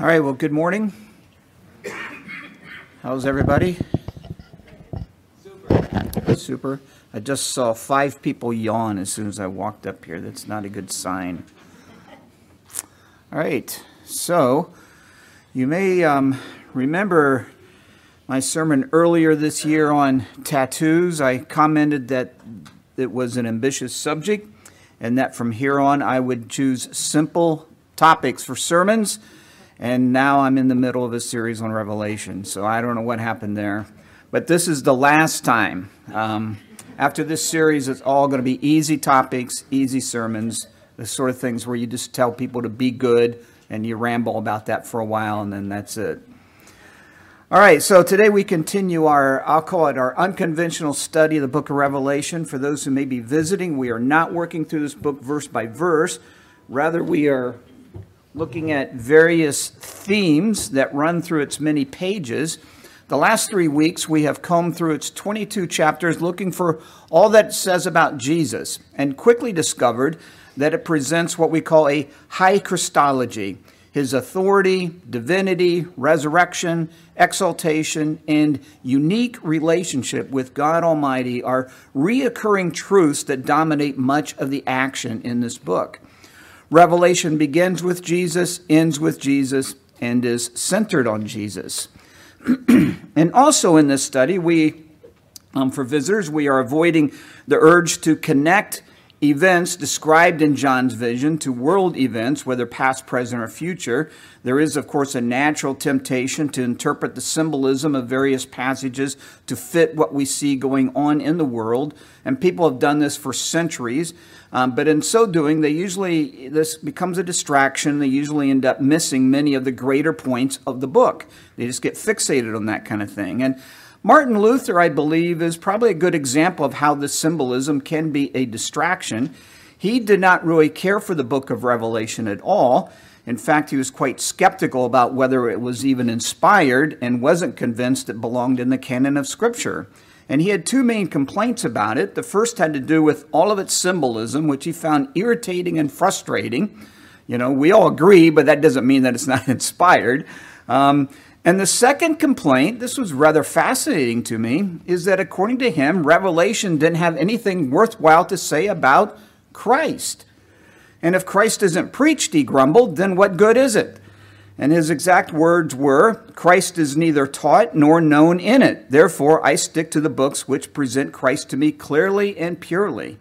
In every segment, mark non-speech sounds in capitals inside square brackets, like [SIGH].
All right, well, good morning. How's everybody? Super. Super. I just saw five people yawn as soon as I walked up here. That's not a good sign. All right, so you may um, remember my sermon earlier this year on tattoos. I commented that it was an ambitious subject and that from here on I would choose simple topics for sermons. And now I'm in the middle of a series on Revelation, so I don't know what happened there. But this is the last time. Um, after this series, it's all going to be easy topics, easy sermons, the sort of things where you just tell people to be good and you ramble about that for a while and then that's it. All right, so today we continue our, I'll call it our unconventional study of the book of Revelation. For those who may be visiting, we are not working through this book verse by verse. Rather, we are looking at various themes that run through its many pages. The last three weeks, we have combed through its 22 chapters looking for all that it says about Jesus and quickly discovered that it presents what we call a high Christology his authority, divinity, resurrection, exaltation, and unique relationship with God Almighty are reoccurring truths that dominate much of the action in this book. Revelation begins with Jesus, ends with Jesus, and is centered on Jesus. [CLEARS THROAT] and also in this study, we, um, for visitors, we are avoiding the urge to connect events described in John's vision to world events, whether past, present, or future. There is, of course, a natural temptation to interpret the symbolism of various passages to fit what we see going on in the world. And people have done this for centuries. Um, but in so doing, they usually, this becomes a distraction. They usually end up missing many of the greater points of the book. They just get fixated on that kind of thing. And Martin Luther, I believe, is probably a good example of how this symbolism can be a distraction. He did not really care for the book of Revelation at all. In fact, he was quite skeptical about whether it was even inspired and wasn't convinced it belonged in the canon of Scripture. And he had two main complaints about it. The first had to do with all of its symbolism, which he found irritating and frustrating. You know, we all agree, but that doesn't mean that it's not [LAUGHS] inspired. Um, and the second complaint, this was rather fascinating to me, is that according to him, Revelation didn't have anything worthwhile to say about Christ. And if Christ isn't preached, he grumbled, then what good is it? And his exact words were Christ is neither taught nor known in it. Therefore, I stick to the books which present Christ to me clearly and purely.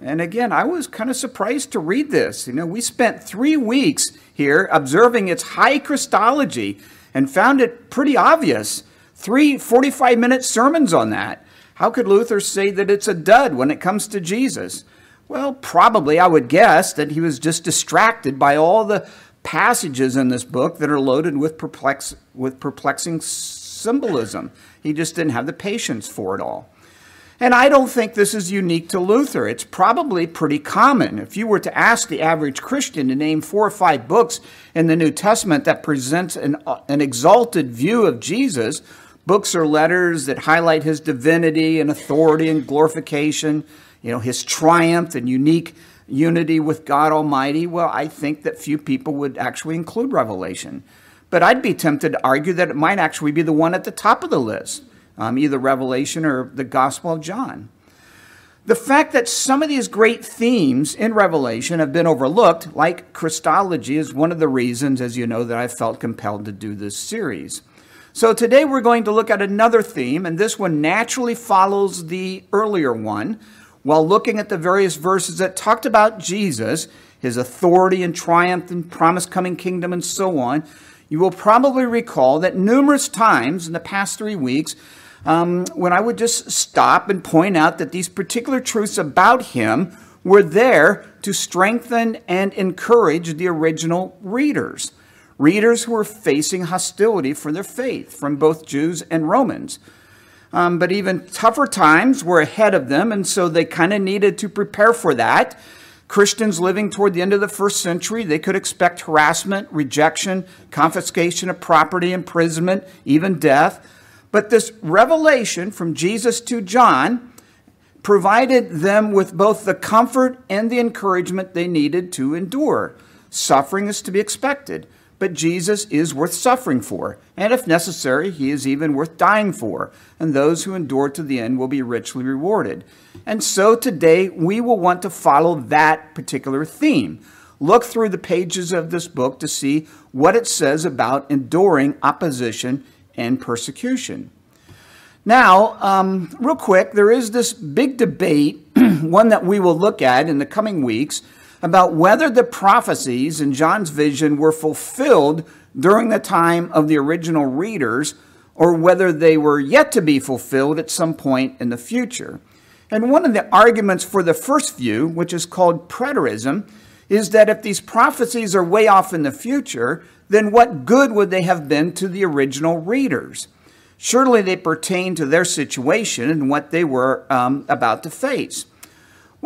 And again, I was kind of surprised to read this. You know, we spent three weeks here observing its high Christology and found it pretty obvious. Three 45 minute sermons on that. How could Luther say that it's a dud when it comes to Jesus? Well, probably I would guess that he was just distracted by all the passages in this book that are loaded with, perplex, with perplexing symbolism. He just didn't have the patience for it all. And I don't think this is unique to Luther. It's probably pretty common. If you were to ask the average Christian to name four or five books in the New Testament that presents an, uh, an exalted view of Jesus, books or letters that highlight his divinity and authority and glorification, you know, his triumph and unique unity with God Almighty, well, I think that few people would actually include Revelation. But I'd be tempted to argue that it might actually be the one at the top of the list um, either Revelation or the Gospel of John. The fact that some of these great themes in Revelation have been overlooked, like Christology, is one of the reasons, as you know, that I felt compelled to do this series. So today we're going to look at another theme, and this one naturally follows the earlier one. While looking at the various verses that talked about Jesus, his authority and triumph and promised coming kingdom, and so on, you will probably recall that numerous times in the past three weeks, um, when I would just stop and point out that these particular truths about him were there to strengthen and encourage the original readers, readers who were facing hostility for their faith from both Jews and Romans. Um, but even tougher times were ahead of them, and so they kind of needed to prepare for that. Christians living toward the end of the first century, they could expect harassment, rejection, confiscation of property, imprisonment, even death. But this revelation from Jesus to John provided them with both the comfort and the encouragement they needed to endure. Suffering is to be expected, but Jesus is worth suffering for, and if necessary, he is even worth dying for, and those who endure to the end will be richly rewarded. And so today we will want to follow that particular theme. Look through the pages of this book to see what it says about enduring opposition and persecution. Now, um, real quick, there is this big debate, [CLEARS THROAT] one that we will look at in the coming weeks, about whether the prophecies in John's vision were fulfilled during the time of the original readers or whether they were yet to be fulfilled at some point in the future. And one of the arguments for the first view, which is called preterism, is that if these prophecies are way off in the future, then what good would they have been to the original readers? Surely they pertain to their situation and what they were um, about to face.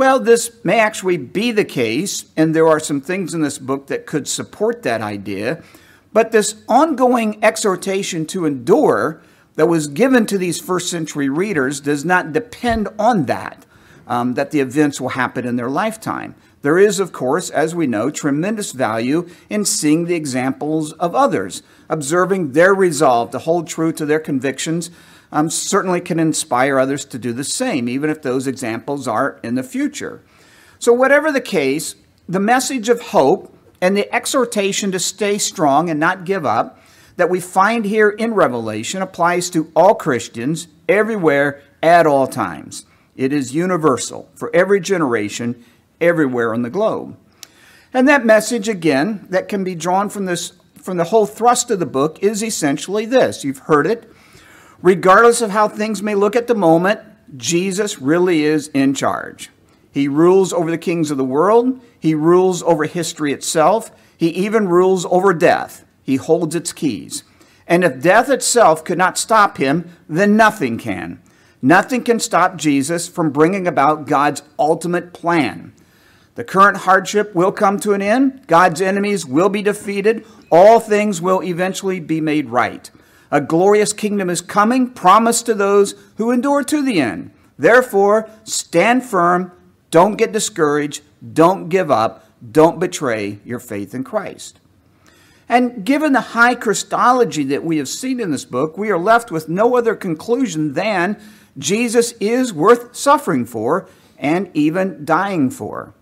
Well, this may actually be the case, and there are some things in this book that could support that idea. But this ongoing exhortation to endure that was given to these first century readers does not depend on that, um, that the events will happen in their lifetime. There is, of course, as we know, tremendous value in seeing the examples of others, observing their resolve to hold true to their convictions. Um, certainly can inspire others to do the same, even if those examples are in the future. So, whatever the case, the message of hope and the exhortation to stay strong and not give up that we find here in Revelation applies to all Christians everywhere at all times. It is universal for every generation everywhere on the globe. And that message, again, that can be drawn from this from the whole thrust of the book is essentially this. You've heard it. Regardless of how things may look at the moment, Jesus really is in charge. He rules over the kings of the world. He rules over history itself. He even rules over death. He holds its keys. And if death itself could not stop him, then nothing can. Nothing can stop Jesus from bringing about God's ultimate plan. The current hardship will come to an end. God's enemies will be defeated. All things will eventually be made right. A glorious kingdom is coming, promised to those who endure to the end. Therefore, stand firm, don't get discouraged, don't give up, don't betray your faith in Christ. And given the high Christology that we have seen in this book, we are left with no other conclusion than Jesus is worth suffering for and even dying for.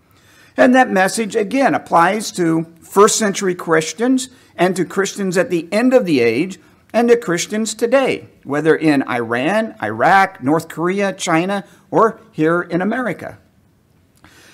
And that message, again, applies to first century Christians and to Christians at the end of the age and to Christians today, whether in Iran, Iraq, North Korea, China, or here in America.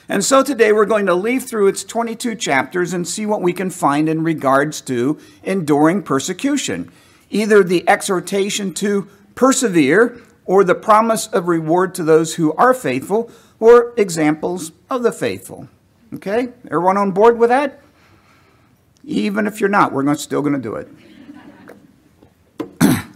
And so today we're going to leaf through its 22 chapters and see what we can find in regards to enduring persecution, either the exhortation to persevere or the promise of reward to those who are faithful or examples of the faithful. Okay? Everyone on board with that? Even if you're not, we're still going to do it.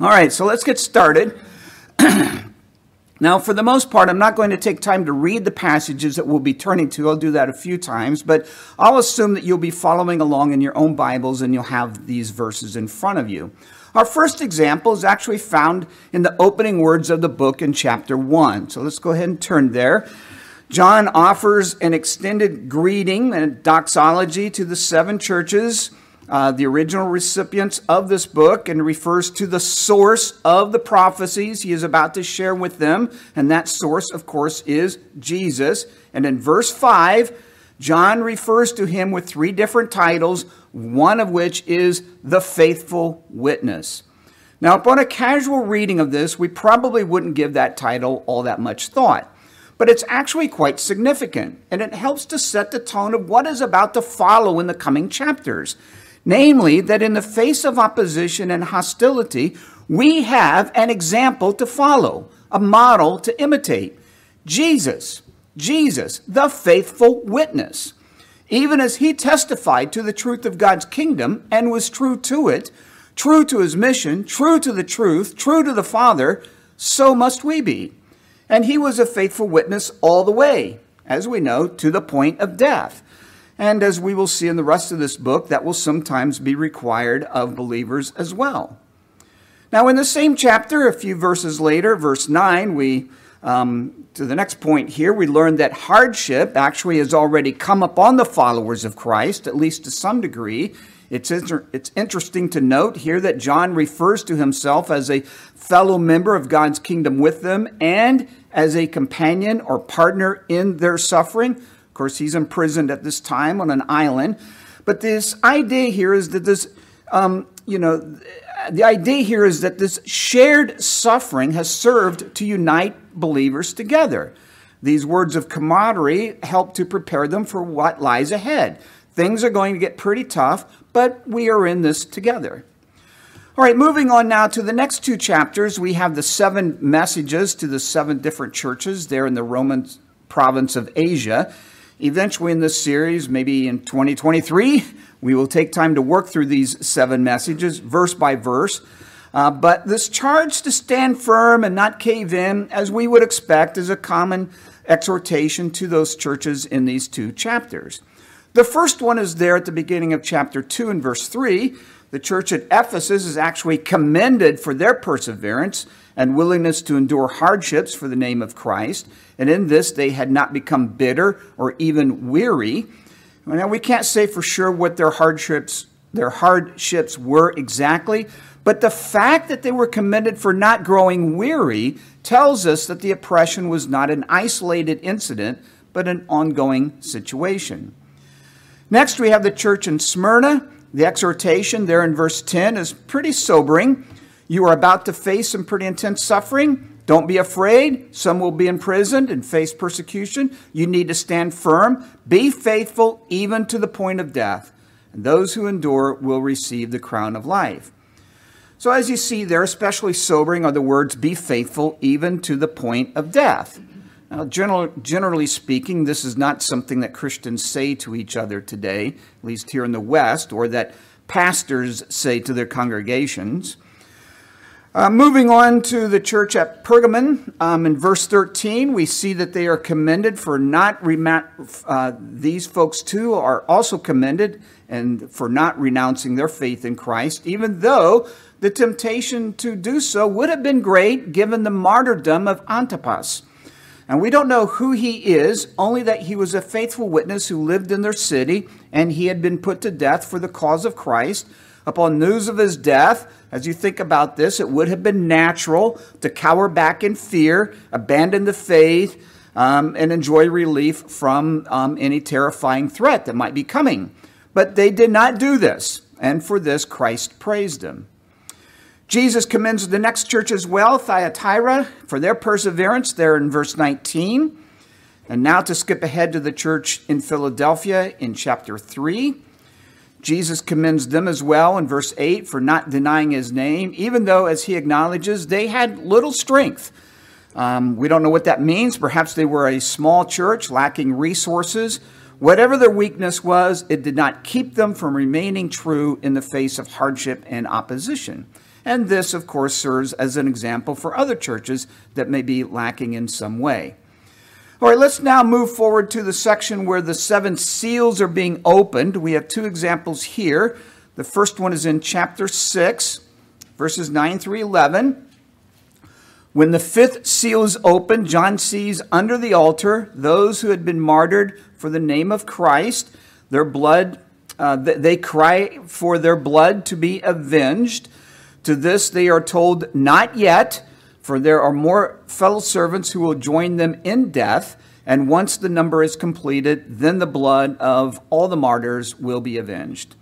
All right, so let's get started. [CLEARS THROAT] now, for the most part, I'm not going to take time to read the passages that we'll be turning to. I'll do that a few times, but I'll assume that you'll be following along in your own Bibles and you'll have these verses in front of you. Our first example is actually found in the opening words of the book in chapter 1. So let's go ahead and turn there. John offers an extended greeting and doxology to the seven churches, uh, the original recipients of this book, and refers to the source of the prophecies he is about to share with them. And that source, of course, is Jesus. And in verse 5, John refers to him with three different titles, one of which is the faithful witness. Now, upon a casual reading of this, we probably wouldn't give that title all that much thought but it's actually quite significant, and it helps to set the tone of what is about to follow in the coming chapters. Namely, that in the face of opposition and hostility, we have an example to follow, a model to imitate. Jesus, Jesus, the faithful witness. Even as he testified to the truth of God's kingdom and was true to it, true to his mission, true to the truth, true to the Father, so must we be. And he was a faithful witness all the way, as we know, to the point of death. And as we will see in the rest of this book, that will sometimes be required of believers as well. Now, in the same chapter, a few verses later, verse 9, we um, to the next point here, we learn that hardship actually has already come upon the followers of Christ, at least to some degree. It's, inter- it's interesting to note here that John refers to himself as a fellow member of God's kingdom with them and as a companion or partner in their suffering. Course, he's imprisoned at this time on an island. But this idea here is that this, um, you know, the idea here is that this shared suffering has served to unite believers together. These words of camaraderie help to prepare them for what lies ahead. Things are going to get pretty tough, but we are in this together. All right, moving on now to the next two chapters, we have the seven messages to the seven different churches there in the Roman province of Asia. Eventually, in this series, maybe in 2023, we will take time to work through these seven messages, verse by verse. Uh, but this charge to stand firm and not cave in, as we would expect, is a common exhortation to those churches in these two chapters. The first one is there at the beginning of chapter 2 and verse 3. The church at Ephesus is actually commended for their perseverance and willingness to endure hardships for the name of Christ. And in this, they had not become bitter or even weary. Now, we can't say for sure what their hardships, their hardships were exactly, but the fact that they were commended for not growing weary tells us that the oppression was not an isolated incident, but an ongoing situation. Next, we have the church in Smyrna. The exhortation there in verse 10 is pretty sobering. You are about to face some pretty intense suffering. Don't be afraid. Some will be imprisoned and face persecution. You need to stand firm. Be faithful even to the point of death. And those who endure will receive the crown of life. So, as you see there, especially sobering are the words, be faithful even to the point of death. Now, general, generally speaking, this is not something that Christians say to each other today, at least here in the West, or that pastors say to their congregations. Uh, moving on to the church at Pergamon, um, in verse 13, we see that they are commended for not, uh, these folks too are also commended and for not renouncing their faith in Christ, even though the temptation to do so would have been great given the martyrdom of Antipas. And we don't know who he is, only that he was a faithful witness who lived in their city, and he had been put to death for the cause of Christ. Upon news of his death, as you think about this, it would have been natural to cower back in fear, abandon the faith, um, and enjoy relief from um, any terrifying threat that might be coming. But they did not do this, and for this Christ praised them. Jesus commends the next church as well, Thyatira, for their perseverance there in verse 19. And now to skip ahead to the church in Philadelphia in chapter 3. Jesus commends them as well in verse 8 for not denying his name, even though, as he acknowledges, they had little strength. Um, we don't know what that means. Perhaps they were a small church lacking resources. Whatever their weakness was, it did not keep them from remaining true in the face of hardship and opposition. And this, of course, serves as an example for other churches that may be lacking in some way. All right, let's now move forward to the section where the seven seals are being opened. We have two examples here. The first one is in chapter 6, verses 9 through 11. When the fifth seal is opened, John sees under the altar those who had been martyred for the name of Christ. Their blood, uh, they cry for their blood to be avenged. To this they are told, Not yet, for there are more fellow servants who will join them in death. And once the number is completed, then the blood of all the martyrs will be avenged.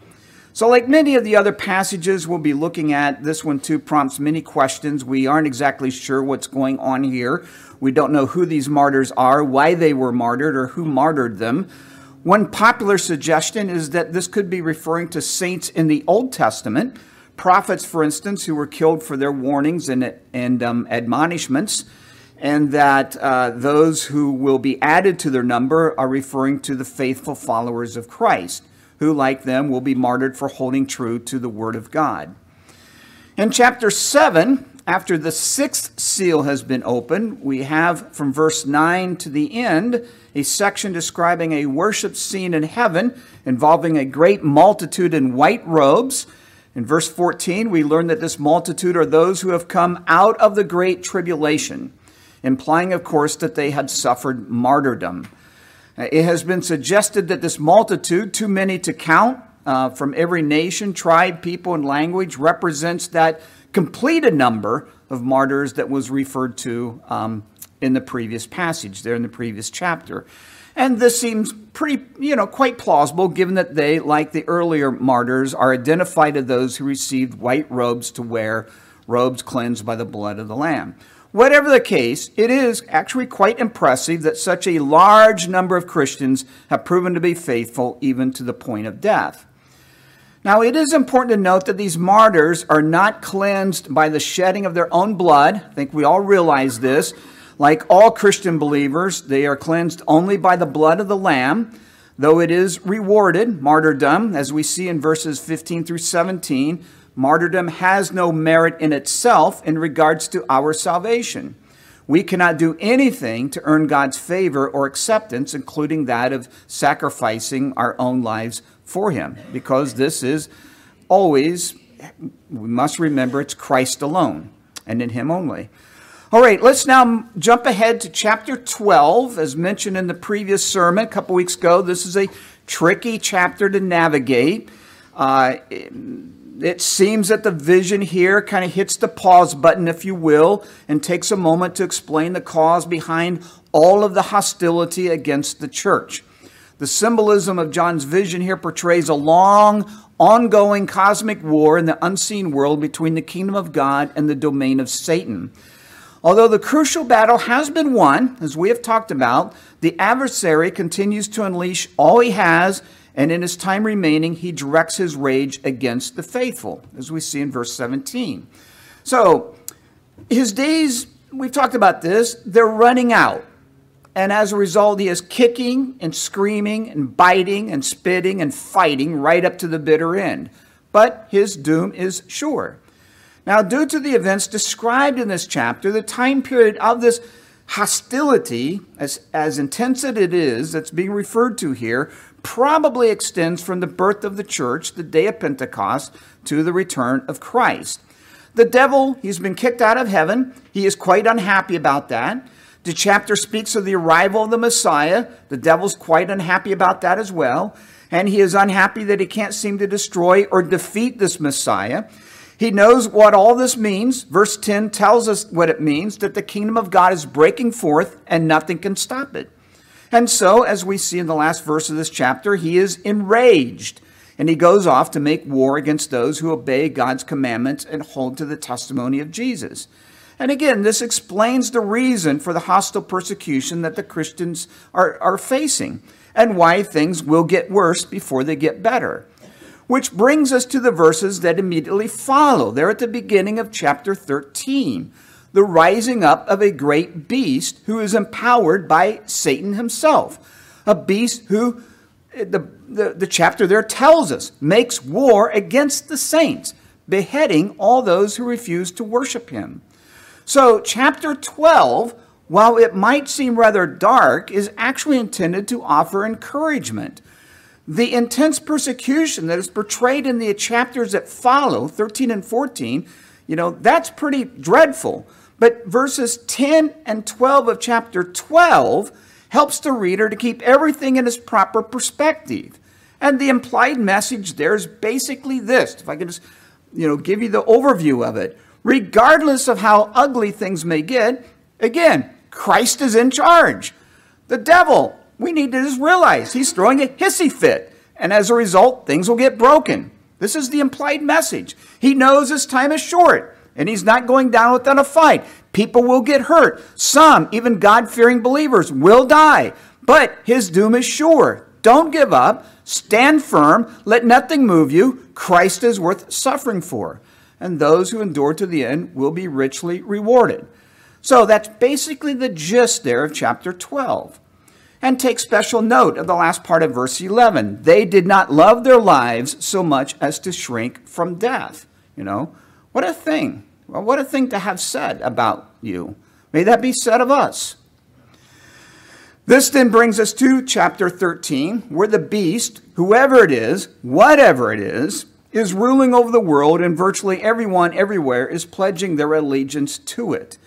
So, like many of the other passages we'll be looking at, this one too prompts many questions. We aren't exactly sure what's going on here. We don't know who these martyrs are, why they were martyred, or who martyred them. One popular suggestion is that this could be referring to saints in the Old Testament prophets, for instance, who were killed for their warnings and, and um, admonishments, and that uh, those who will be added to their number are referring to the faithful followers of Christ, who, like them, will be martyred for holding true to the Word of God. In chapter 7, after the sixth seal has been opened, we have from verse 9 to the end a section describing a worship scene in heaven involving a great multitude in white robes in verse 14, we learn that this multitude are those who have come out of the great tribulation. implying, of course, that they had suffered martyrdom. Uh, it has been suggested that this multitude, too many to count, uh, from every nation, tribe, people, and language, represents that completed number of martyrs that was referred to um, in the previous passage, there in the previous chapter. And this seems pretty, you know, quite plausible given that they, like the earlier martyrs, are identified as those who received white robes to wear, robes cleansed by the blood of the Lamb. Whatever the case, it is actually quite impressive that such a large number of Christians have proven to be faithful even to the point of death. Now, it is important to note that these martyrs are not cleansed by the shedding of their own blood. I think we all realize this. Like all Christian believers, they are cleansed only by the blood of the Lamb, though it is rewarded, martyrdom, as we see in verses 15 through 17. Martyrdom has no merit in itself in regards to our salvation. We cannot do anything to earn God's favor or acceptance, including that of sacrificing our own lives for Him, because this is always, we must remember it's Christ alone and in Him only. All right, let's now jump ahead to chapter 12. As mentioned in the previous sermon a couple weeks ago, this is a tricky chapter to navigate. Uh, it seems that the vision here kind of hits the pause button, if you will, and takes a moment to explain the cause behind all of the hostility against the church. The symbolism of John's vision here portrays a long, ongoing cosmic war in the unseen world between the kingdom of God and the domain of Satan. Although the crucial battle has been won, as we have talked about, the adversary continues to unleash all he has, and in his time remaining, he directs his rage against the faithful, as we see in verse 17. So, his days, we've talked about this, they're running out. And as a result, he is kicking and screaming and biting and spitting and fighting right up to the bitter end. But his doom is sure. Now, due to the events described in this chapter, the time period of this hostility, as, as intense as it is, that's being referred to here, probably extends from the birth of the church, the day of Pentecost, to the return of Christ. The devil, he's been kicked out of heaven. He is quite unhappy about that. The chapter speaks of the arrival of the Messiah. The devil's quite unhappy about that as well. And he is unhappy that he can't seem to destroy or defeat this Messiah. He knows what all this means. Verse 10 tells us what it means that the kingdom of God is breaking forth and nothing can stop it. And so, as we see in the last verse of this chapter, he is enraged and he goes off to make war against those who obey God's commandments and hold to the testimony of Jesus. And again, this explains the reason for the hostile persecution that the Christians are, are facing and why things will get worse before they get better. Which brings us to the verses that immediately follow. They're at the beginning of chapter 13. The rising up of a great beast who is empowered by Satan himself. A beast who, eh, the, the, the chapter there tells us, makes war against the saints, beheading all those who refuse to worship him. So, chapter 12, while it might seem rather dark, is actually intended to offer encouragement the intense persecution that is portrayed in the chapters that follow, 13 and 14, you know, that's pretty dreadful. But verses 10 and 12 of chapter 12 helps the reader to keep everything in its proper perspective. And the implied message there is basically this. If I could just, you know, give you the overview of it. Regardless of how ugly things may get, again, Christ is in charge. The devil we need to just realize he's throwing a hissy fit. And as a result, things will get broken. This is the implied message. He knows his time is short and he's not going down without a fight. People will get hurt. Some, even God fearing believers, will die. But his doom is sure. Don't give up. Stand firm. Let nothing move you. Christ is worth suffering for. And those who endure to the end will be richly rewarded. So that's basically the gist there of chapter 12. And take special note of the last part of verse 11. They did not love their lives so much as to shrink from death. You know, what a thing. What a thing to have said about you. May that be said of us. This then brings us to chapter 13, where the beast, whoever it is, whatever it is, is ruling over the world, and virtually everyone everywhere is pledging their allegiance to it.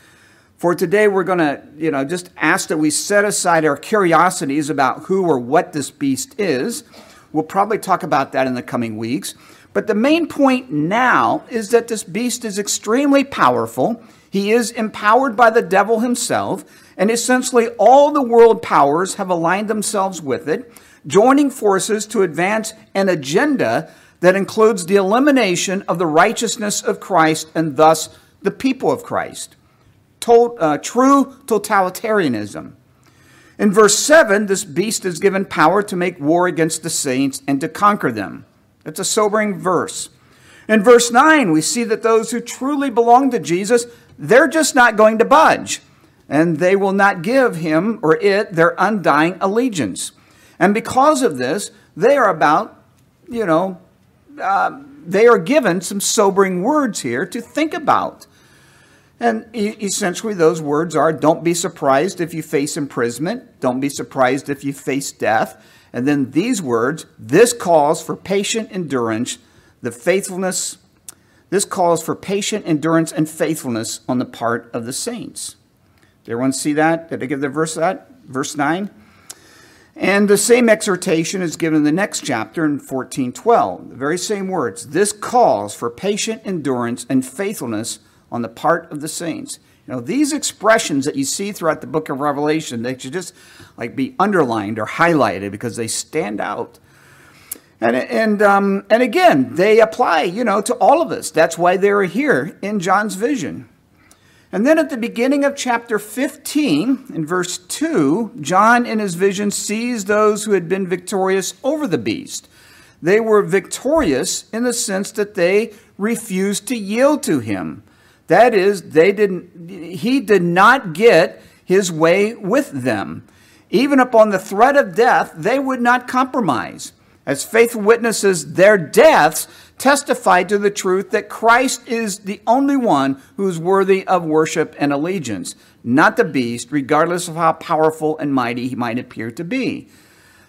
For today, we're going to, you know, just ask that we set aside our curiosities about who or what this beast is. We'll probably talk about that in the coming weeks. But the main point now is that this beast is extremely powerful. He is empowered by the devil himself, and essentially all the world powers have aligned themselves with it, joining forces to advance an agenda that includes the elimination of the righteousness of Christ and thus the people of Christ. Uh, true totalitarianism. In verse 7, this beast is given power to make war against the saints and to conquer them. It's a sobering verse. In verse 9, we see that those who truly belong to Jesus, they're just not going to budge, and they will not give him or it their undying allegiance. And because of this, they are about, you know, uh, they are given some sobering words here to think about. And essentially, those words are don't be surprised if you face imprisonment, don't be surprised if you face death. And then these words this calls for patient endurance, the faithfulness, this calls for patient endurance and faithfulness on the part of the saints. Did everyone see that? Did I give the verse that? Verse 9? And the same exhortation is given in the next chapter in 1412. The very same words. This calls for patient endurance and faithfulness on the part of the saints. You know, these expressions that you see throughout the book of Revelation, they should just like be underlined or highlighted because they stand out. And, and, um, and again, they apply, you know, to all of us. That's why they're here in John's vision. And then at the beginning of chapter 15, in verse 2, John in his vision sees those who had been victorious over the beast. They were victorious in the sense that they refused to yield to him. That is, they didn't, he did not get his way with them. Even upon the threat of death, they would not compromise. As faithful witnesses, their deaths testified to the truth that Christ is the only one who is worthy of worship and allegiance, not the beast, regardless of how powerful and mighty he might appear to be.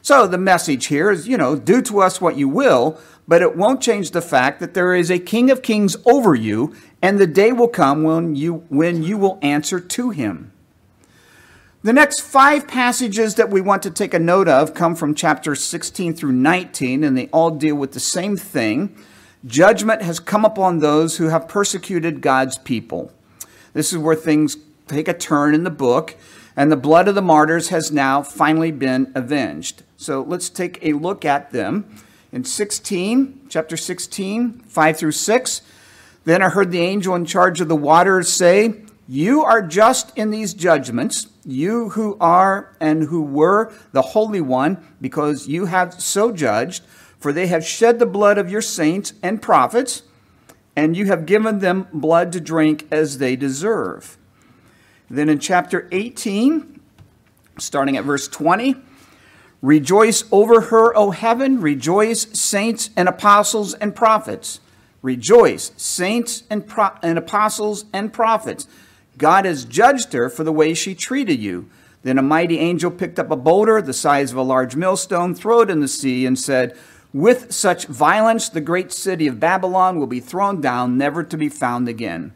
So the message here is, you know, do to us what you will, but it won't change the fact that there is a King of Kings over you, and the day will come when you, when you will answer to him. The next five passages that we want to take a note of come from chapters 16 through 19, and they all deal with the same thing. Judgment has come upon those who have persecuted God's people. This is where things take a turn in the book, and the blood of the martyrs has now finally been avenged. So let's take a look at them in 16, chapter 16, 5 through 6. Then I heard the angel in charge of the waters say, You are just in these judgments, you who are and who were the Holy One, because you have so judged, for they have shed the blood of your saints and prophets, and you have given them blood to drink as they deserve. Then in chapter 18, starting at verse 20, Rejoice over her, O heaven. Rejoice, saints and apostles and prophets. Rejoice, saints and, and apostles and prophets. God has judged her for the way she treated you. Then a mighty angel picked up a boulder the size of a large millstone, threw it in the sea, and said, With such violence, the great city of Babylon will be thrown down, never to be found again.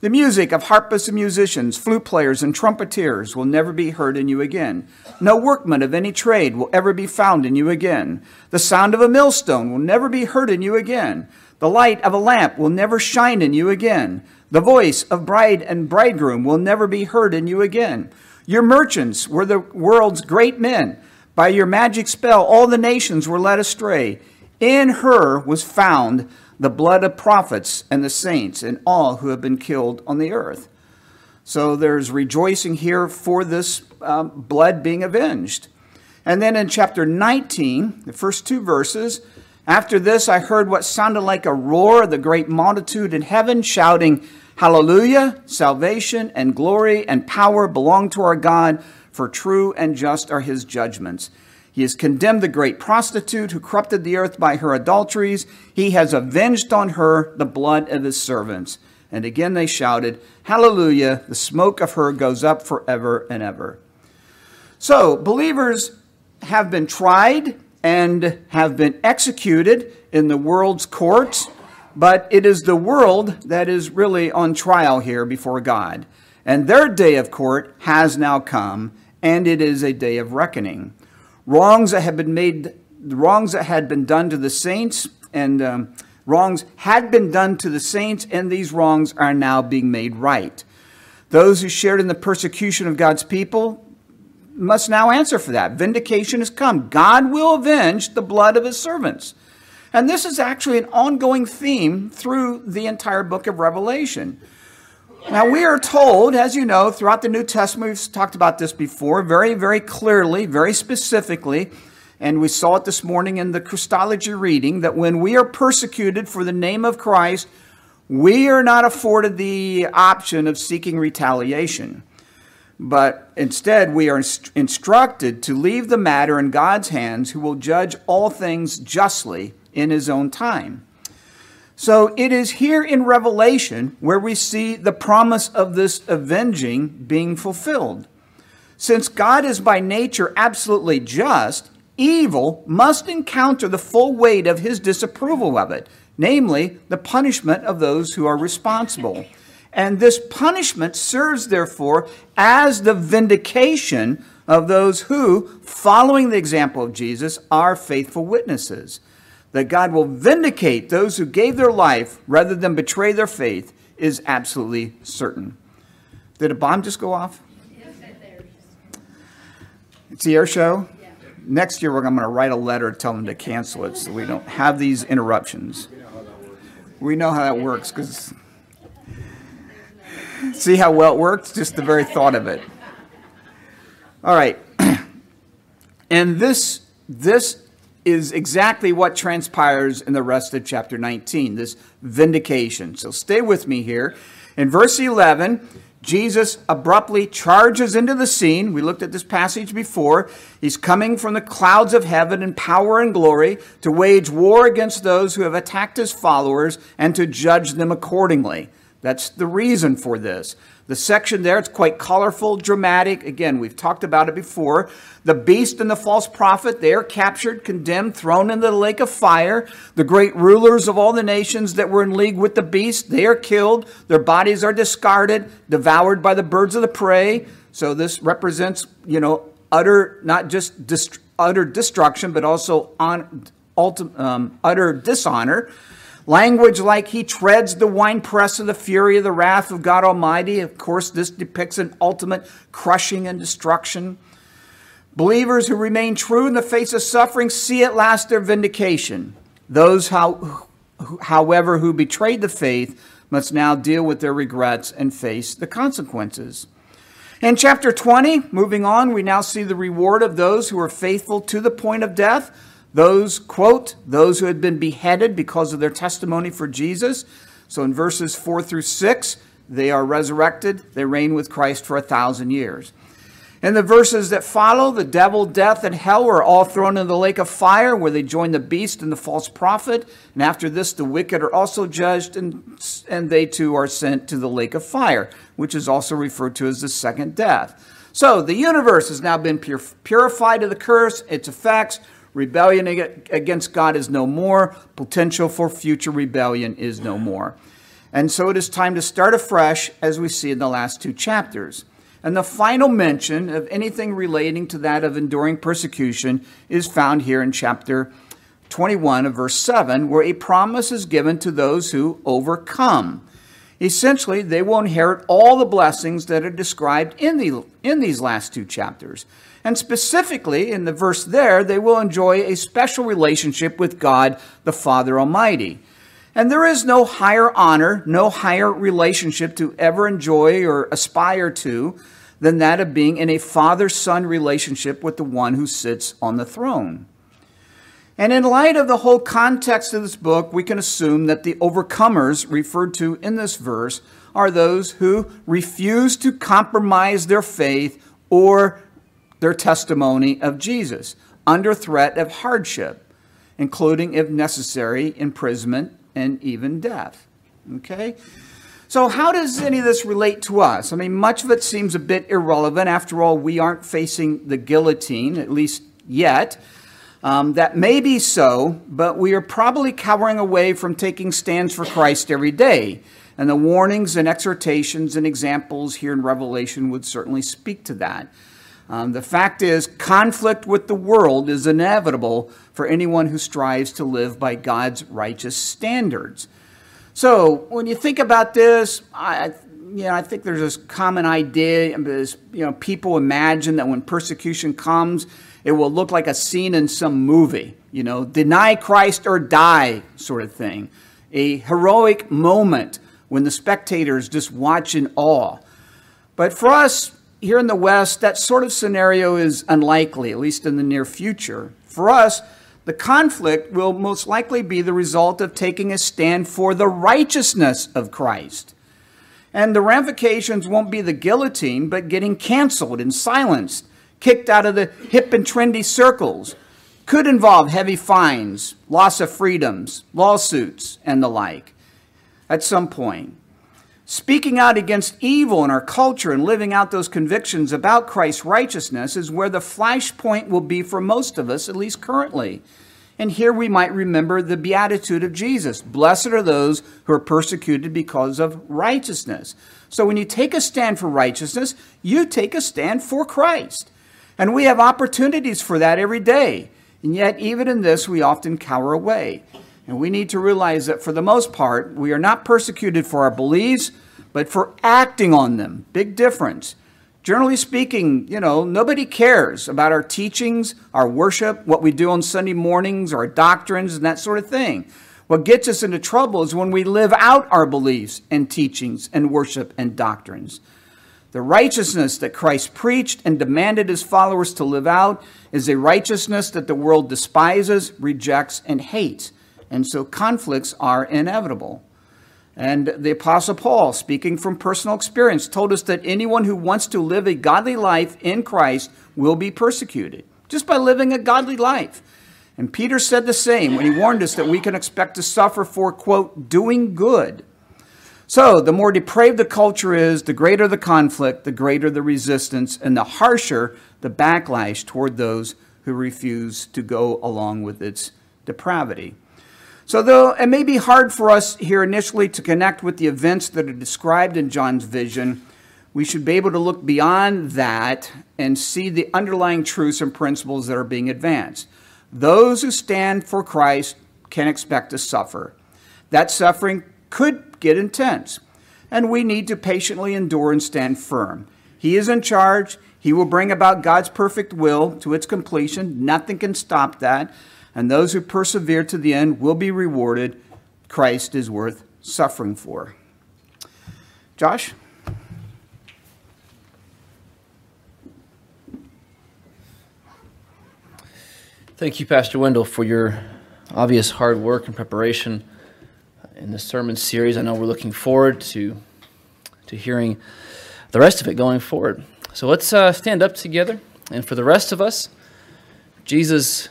The music of harpists and musicians, flute players and trumpeters will never be heard in you again. No workman of any trade will ever be found in you again. The sound of a millstone will never be heard in you again. The light of a lamp will never shine in you again. The voice of bride and bridegroom will never be heard in you again. Your merchants were the world's great men. By your magic spell, all the nations were led astray. In her was found the blood of prophets and the saints and all who have been killed on the earth. So there's rejoicing here for this um, blood being avenged. And then in chapter 19, the first two verses, after this I heard what sounded like a roar of the great multitude in heaven shouting, Hallelujah! Salvation and glory and power belong to our God, for true and just are his judgments. He has condemned the great prostitute who corrupted the earth by her adulteries. He has avenged on her the blood of his servants. And again they shouted, Hallelujah! The smoke of her goes up forever and ever. So, believers have been tried and have been executed in the world's courts, but it is the world that is really on trial here before God. and their day of court has now come, and it is a day of reckoning. Wrongs that had been made, wrongs that had been done to the saints, and um, wrongs had been done to the saints, and these wrongs are now being made right. Those who shared in the persecution of God's people must now answer for that. Vindication has come. God will avenge the blood of his servants. And this is actually an ongoing theme through the entire book of Revelation. Now, we are told, as you know, throughout the New Testament, we've talked about this before, very, very clearly, very specifically, and we saw it this morning in the Christology reading, that when we are persecuted for the name of Christ, we are not afforded the option of seeking retaliation. But instead, we are inst- instructed to leave the matter in God's hands, who will judge all things justly in his own time. So it is here in Revelation where we see the promise of this avenging being fulfilled. Since God is by nature absolutely just, evil must encounter the full weight of his disapproval of it, namely the punishment of those who are responsible. And this punishment serves, therefore, as the vindication of those who, following the example of Jesus, are faithful witnesses that God will vindicate those who gave their life rather than betray their faith is absolutely certain. Did a bomb just go off? It's the air show? Next year, I'm going to write a letter telling them to cancel it so we don't have these interruptions. We know how that works because see how well it works? Just the very thought of it. All right. [CLEARS THROAT] And this, this is exactly what transpires in the rest of chapter 19, this vindication. So stay with me here. In verse 11, Jesus abruptly charges into the scene. We looked at this passage before. He's coming from the clouds of heaven in power and glory to wage war against those who have attacked his followers and to judge them accordingly. That's the reason for this. The section there, it's quite colorful, dramatic. Again, we've talked about it before. The beast and the false prophet, they are captured, condemned, thrown into the lake of fire. The great rulers of all the nations that were in league with the beast, they are killed. Their bodies are discarded, devoured by the birds of the prey. So this represents, you know, utter, not just dist- utter destruction, but also on, ulti- um, utter dishonor. Language like he treads the winepress of the fury of the wrath of God Almighty. Of course, this depicts an ultimate crushing and destruction. Believers who remain true in the face of suffering see at last their vindication. Those, how, however, who betrayed the faith must now deal with their regrets and face the consequences. In chapter 20, moving on, we now see the reward of those who are faithful to the point of death those, quote, those who had been beheaded because of their testimony for Jesus. So in verses 4 through 6, they are resurrected. They reign with Christ for a thousand years. In the verses that follow, the devil, death, and hell are all thrown into the lake of fire where they join the beast and the false prophet. And after this, the wicked are also judged, and, and they too are sent to the lake of fire, which is also referred to as the second death. So the universe has now been purified of the curse, its effects, Rebellion against God is no more. Potential for future rebellion is no more. And so it is time to start afresh, as we see in the last two chapters. And the final mention of anything relating to that of enduring persecution is found here in chapter 21 of verse 7, where a promise is given to those who overcome. Essentially, they will inherit all the blessings that are described in, the, in these last two chapters. And specifically, in the verse there, they will enjoy a special relationship with God, the Father Almighty. And there is no higher honor, no higher relationship to ever enjoy or aspire to than that of being in a father son relationship with the one who sits on the throne. And in light of the whole context of this book, we can assume that the overcomers referred to in this verse are those who refuse to compromise their faith or their testimony of Jesus under threat of hardship, including, if necessary, imprisonment and even death. Okay? So, how does any of this relate to us? I mean, much of it seems a bit irrelevant. After all, we aren't facing the guillotine, at least yet. Um, that may be so, but we are probably cowering away from taking stands for Christ every day. And the warnings and exhortations and examples here in Revelation would certainly speak to that. Um, the fact is, conflict with the world is inevitable for anyone who strives to live by God's righteous standards. So, when you think about this, I, you know, I think there's this common idea. You know, people imagine that when persecution comes, it will look like a scene in some movie. You know, deny Christ or die, sort of thing. A heroic moment when the spectators just watch in awe. But for us, here in the West, that sort of scenario is unlikely, at least in the near future. For us, the conflict will most likely be the result of taking a stand for the righteousness of Christ. And the ramifications won't be the guillotine, but getting canceled and silenced, kicked out of the hip and trendy circles. Could involve heavy fines, loss of freedoms, lawsuits, and the like at some point. Speaking out against evil in our culture and living out those convictions about Christ's righteousness is where the flashpoint will be for most of us, at least currently. And here we might remember the beatitude of Jesus Blessed are those who are persecuted because of righteousness. So when you take a stand for righteousness, you take a stand for Christ. And we have opportunities for that every day. And yet, even in this, we often cower away. And we need to realize that for the most part, we are not persecuted for our beliefs, but for acting on them. Big difference. Generally speaking, you know, nobody cares about our teachings, our worship, what we do on Sunday mornings, our doctrines, and that sort of thing. What gets us into trouble is when we live out our beliefs and teachings and worship and doctrines. The righteousness that Christ preached and demanded his followers to live out is a righteousness that the world despises, rejects, and hates. And so conflicts are inevitable. And the Apostle Paul, speaking from personal experience, told us that anyone who wants to live a godly life in Christ will be persecuted just by living a godly life. And Peter said the same when he warned us that we can expect to suffer for, quote, doing good. So, the more depraved the culture is, the greater the conflict, the greater the resistance, and the harsher the backlash toward those who refuse to go along with its depravity. So, though it may be hard for us here initially to connect with the events that are described in John's vision, we should be able to look beyond that and see the underlying truths and principles that are being advanced. Those who stand for Christ can expect to suffer. That suffering could get intense, and we need to patiently endure and stand firm. He is in charge. He will bring about God's perfect will to its completion. Nothing can stop that and those who persevere to the end will be rewarded. Christ is worth suffering for. Josh? Thank you, Pastor Wendell, for your obvious hard work and preparation in this sermon series. I know we're looking forward to, to hearing the rest of it going forward. So let's uh, stand up together. And for the rest of us, Jesus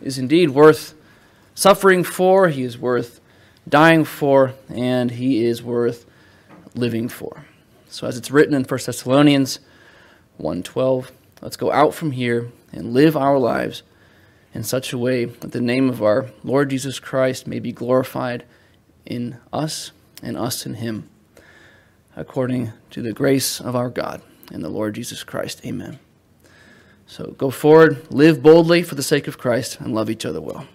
is indeed worth suffering for, he is worth dying for, and he is worth living for. So as it's written in 1 Thessalonians 1:12, let's go out from here and live our lives in such a way that the name of our Lord Jesus Christ may be glorified in us and us in him according to the grace of our God and the Lord Jesus Christ. Amen. So go forward, live boldly for the sake of Christ, and love each other well.